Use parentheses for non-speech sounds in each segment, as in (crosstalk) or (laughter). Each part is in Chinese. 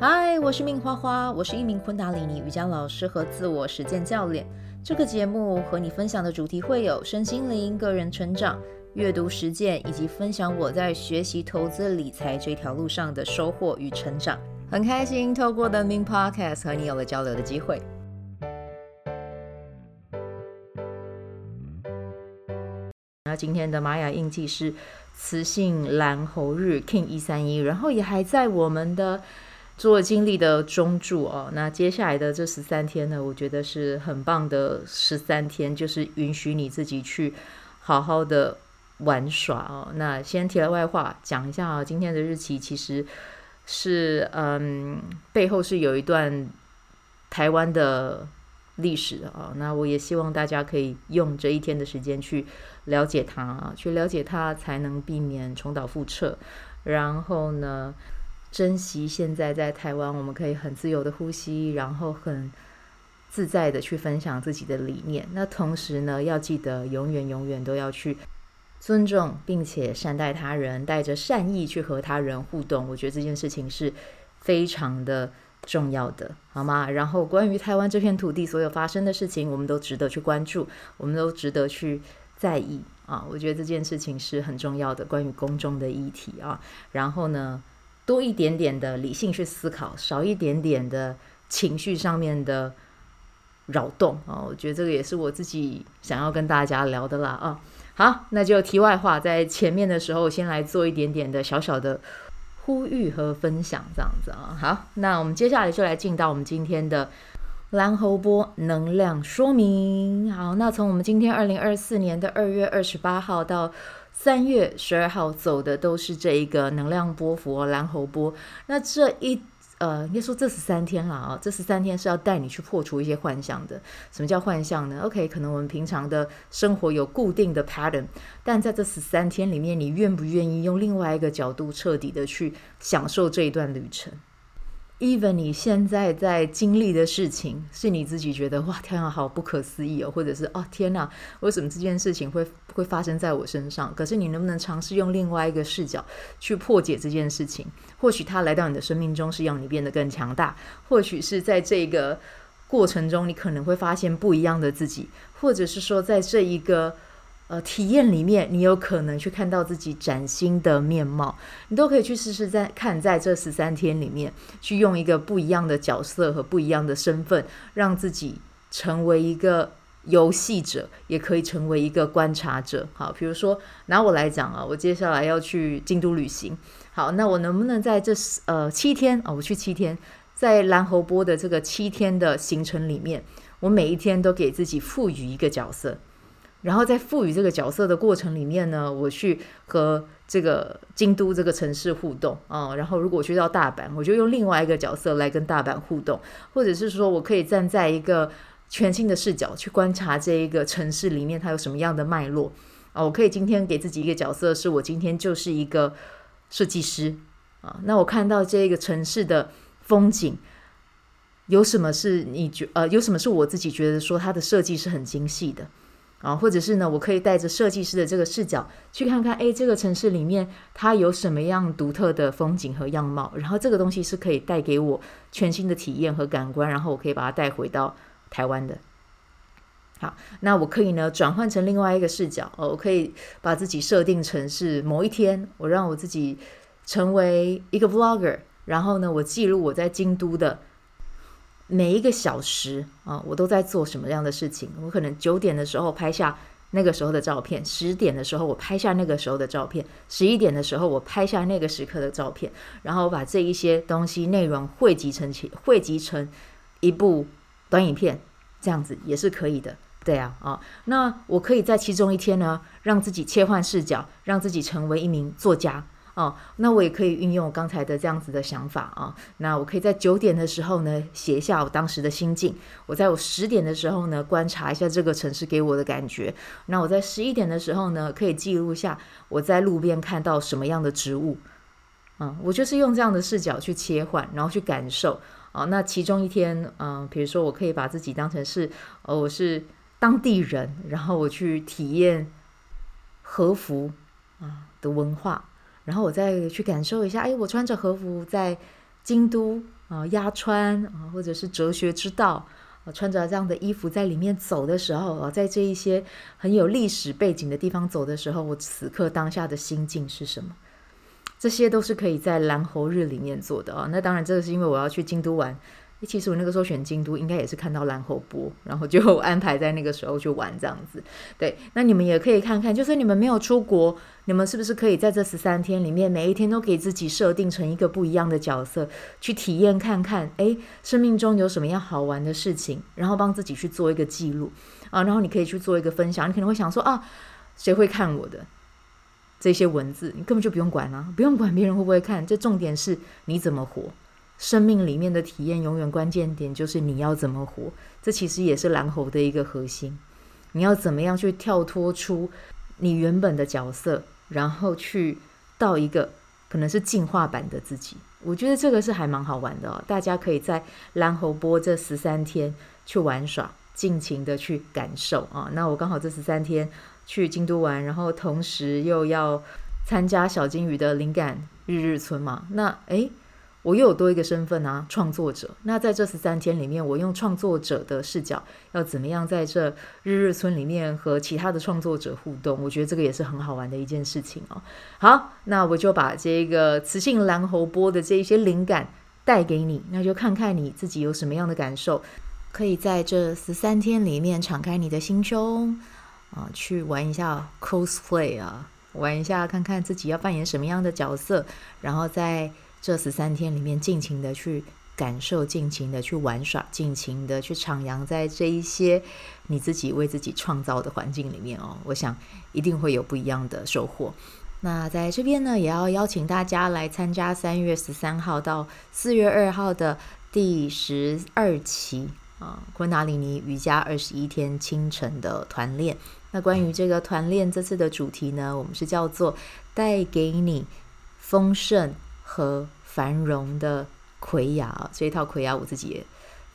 嗨，我是命花花，我是一名昆达里尼瑜伽老师和自我实践教练。这个节目和你分享的主题会有身心灵、个人成长、阅读实践，以及分享我在学习投资理财这条路上的收获与成长。很开心透过 The Min Podcast 和你有了交流的机会。那今天的玛雅印记是磁性蓝猴日 King 一三一，然后也还在我们的做经历的中柱哦。那接下来的这十三天呢，我觉得是很棒的十三天，就是允许你自己去好好的玩耍哦。那先题外话讲一下啊，今天的日期其实是嗯，背后是有一段台湾的。历史啊，那我也希望大家可以用这一天的时间去了解它啊，去了解它，才能避免重蹈覆辙。然后呢，珍惜现在在台湾，我们可以很自由的呼吸，然后很自在的去分享自己的理念。那同时呢，要记得永远永远都要去尊重并且善待他人，带着善意去和他人互动。我觉得这件事情是非常的。重要的，好吗？然后关于台湾这片土地所有发生的事情，我们都值得去关注，我们都值得去在意啊！我觉得这件事情是很重要的，关于公众的议题啊。然后呢，多一点点的理性去思考，少一点点的情绪上面的扰动啊！我觉得这个也是我自己想要跟大家聊的啦啊！好，那就题外话，在前面的时候，先来做一点点的小小的。呼吁和分享这样子啊，好，那我们接下来就来进到我们今天的蓝猴波能量说明。好，那从我们今天二零二四年的二月二十八号到三月十二号走的都是这一个能量波符蓝猴波。那这一呃，应该说这十三天了啊，这十三天是要带你去破除一些幻象的。什么叫幻象呢？OK，可能我们平常的生活有固定的 pattern，但在这十三天里面，你愿不愿意用另外一个角度彻底的去享受这一段旅程？even 你现在在经历的事情是你自己觉得哇天啊好不可思议哦，或者是哦天哪为什么这件事情会会发生在我身上？可是你能不能尝试用另外一个视角去破解这件事情？或许他来到你的生命中是让你变得更强大，或许是在这个过程中你可能会发现不一样的自己，或者是说在这一个。呃，体验里面，你有可能去看到自己崭新的面貌，你都可以去试试在看，在这十三天里面，去用一个不一样的角色和不一样的身份，让自己成为一个游戏者，也可以成为一个观察者。好，比如说拿我来讲啊，我接下来要去京都旅行，好，那我能不能在这呃七天啊，我去七天，在蓝猴波的这个七天的行程里面，我每一天都给自己赋予一个角色。然后在赋予这个角色的过程里面呢，我去和这个京都这个城市互动啊、然后如果我去到大阪，我就用另外一个角色来跟大阪互动，或者是说我可以站在一个全新的视角去观察这一个城市里面它有什么样的脉络啊。我可以今天给自己一个角色，是我今天就是一个设计师啊。那我看到这个城市的风景，有什么是你觉呃有什么是我自己觉得说它的设计是很精细的。啊，或者是呢，我可以带着设计师的这个视角去看看，哎，这个城市里面它有什么样独特的风景和样貌，然后这个东西是可以带给我全新的体验和感官，然后我可以把它带回到台湾的。好，那我可以呢转换成另外一个视角，哦，我可以把自己设定成是某一天，我让我自己成为一个 vlogger，然后呢，我记录我在京都的。每一个小时啊，我都在做什么样的事情？我可能九点的时候拍下那个时候的照片，十点的时候我拍下那个时候的照片，十一点的时候我拍下那个时刻的照片，然后把这一些东西内容汇集成起，汇集成一部短影片，这样子也是可以的。对啊，啊，那我可以在其中一天呢，让自己切换视角，让自己成为一名作家。哦，那我也可以运用我刚才的这样子的想法啊。那我可以在九点的时候呢，写下我当时的心境。我在我十点的时候呢，观察一下这个城市给我的感觉。那我在十一点的时候呢，可以记录下我在路边看到什么样的植物。嗯，我就是用这样的视角去切换，然后去感受。啊，那其中一天，嗯，比如说我可以把自己当成是，呃，我是当地人，然后我去体验和服啊的文化。然后我再去感受一下，哎，我穿着和服在京都啊压穿啊，或者是哲学之道啊。穿着这样的衣服在里面走的时候啊，在这一些很有历史背景的地方走的时候，我此刻当下的心境是什么？这些都是可以在蓝猴日里面做的啊。那当然，这个是因为我要去京都玩。其实我那个时候选京都，应该也是看到蓝猴播，然后就 (laughs) 安排在那个时候去玩这样子。对，那你们也可以看看，就算你们没有出国，你们是不是可以在这十三天里面，每一天都给自己设定成一个不一样的角色，去体验看看，哎，生命中有什么样好玩的事情，然后帮自己去做一个记录啊，然后你可以去做一个分享。你可能会想说啊，谁会看我的这些文字？你根本就不用管啊，不用管别人会不会看，这重点是你怎么活。生命里面的体验，永远关键点就是你要怎么活。这其实也是蓝猴的一个核心。你要怎么样去跳脱出你原本的角色，然后去到一个可能是进化版的自己。我觉得这个是还蛮好玩的哦。大家可以在蓝猴播这十三天去玩耍，尽情的去感受啊。那我刚好这十三天去京都玩，然后同时又要参加小金鱼的灵感日日村嘛。那诶。我又有多一个身份啊，创作者。那在这十三天里面，我用创作者的视角，要怎么样在这日日村里面和其他的创作者互动？我觉得这个也是很好玩的一件事情哦。好，那我就把这个磁性蓝猴波的这一些灵感带给你，那就看看你自己有什么样的感受，可以在这十三天里面敞开你的心胸啊，去玩一下 cosplay 啊，玩一下看看自己要扮演什么样的角色，然后再。这十三天里面，尽情的去感受，尽情的去玩耍，尽情的去徜徉在这一些你自己为自己创造的环境里面哦，我想一定会有不一样的收获。那在这边呢，也要邀请大家来参加三月十三号到四月二号的第十二期啊，昆达里尼瑜伽二十一天清晨的团练。那关于这个团练，这次的主题呢，我们是叫做带给你丰盛。和繁荣的奎雅，这一套奎雅我自己也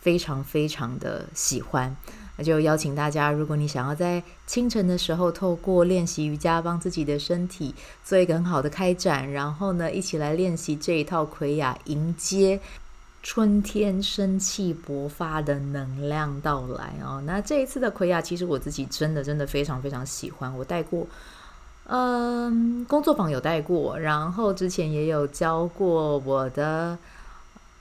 非常非常的喜欢。那就邀请大家，如果你想要在清晨的时候透过练习瑜伽，帮自己的身体做一个很好的开展，然后呢，一起来练习这一套奎雅，迎接春天生气勃发的能量到来哦。那这一次的奎雅，其实我自己真的真的非常非常喜欢，我带过。嗯，工作坊有带过，然后之前也有教过我的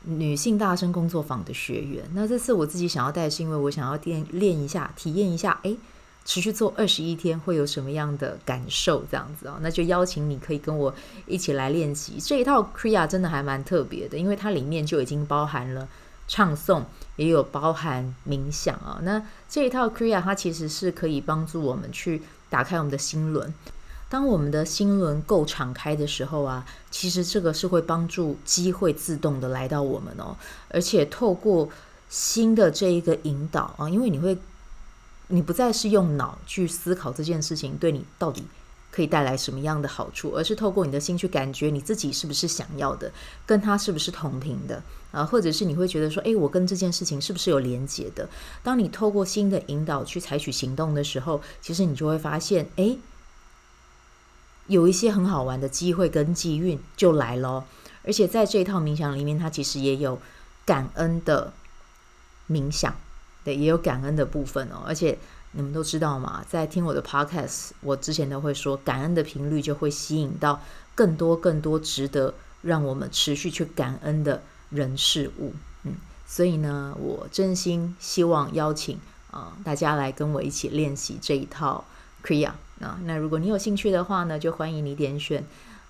女性大声工作坊的学员。那这次我自己想要带，是因为我想要练练一下，体验一下，诶，持续做二十一天会有什么样的感受？这样子哦，那就邀请你可以跟我一起来练习这一套 Kriya，真的还蛮特别的，因为它里面就已经包含了唱诵，也有包含冥想啊。那这一套 Kriya，它其实是可以帮助我们去打开我们的心轮。当我们的心轮够敞开的时候啊，其实这个是会帮助机会自动的来到我们哦，而且透过新的这一个引导啊，因为你会，你不再是用脑去思考这件事情对你到底可以带来什么样的好处，而是透过你的心去感觉你自己是不是想要的，跟他是不是同频的啊，或者是你会觉得说，诶，我跟这件事情是不是有连结的？当你透过新的引导去采取行动的时候，其实你就会发现，诶。有一些很好玩的机会跟机运就来了，而且在这一套冥想里面，它其实也有感恩的冥想，对，也有感恩的部分哦。而且你们都知道嘛，在听我的 podcast，我之前都会说，感恩的频率就会吸引到更多更多值得让我们持续去感恩的人事物。嗯，所以呢，我真心希望邀请啊、呃、大家来跟我一起练习这一套 Kriya。啊，那如果你有兴趣的话呢，就欢迎你点选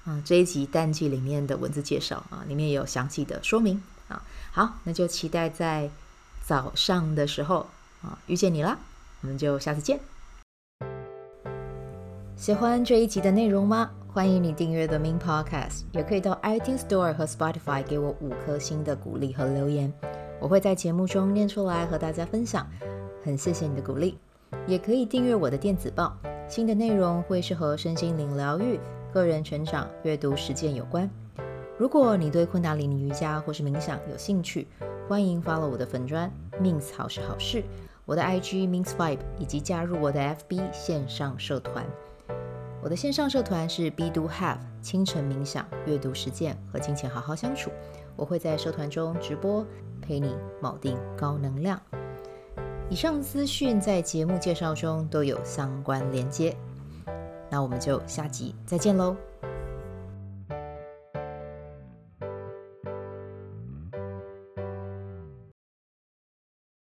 啊这一集淡季里面的文字介绍啊，里面也有详细的说明啊。好，那就期待在早上的时候啊遇见你啦，我们就下次见。喜欢这一集的内容吗？欢迎你订阅 The Min Podcast，也可以到 iTunes Store 和 Spotify 给我五颗星的鼓励和留言，我会在节目中念出来和大家分享。很谢谢你的鼓励，也可以订阅我的电子报。新的内容会是和身心灵疗愈、个人成长、阅读实践有关。如果你对昆达里尼瑜伽或是冥想有兴趣，欢迎 follow 我的粉专 Mins 好是好事，我的 IG MinsVibe，以及加入我的 FB 线上社团。我的线上社团是 Be Do Have 清晨冥想、阅读实践和金钱好好相处。我会在社团中直播，陪你锚定高能量。以上资讯在节目介绍中都有相关连接。那我们就下集再见喽。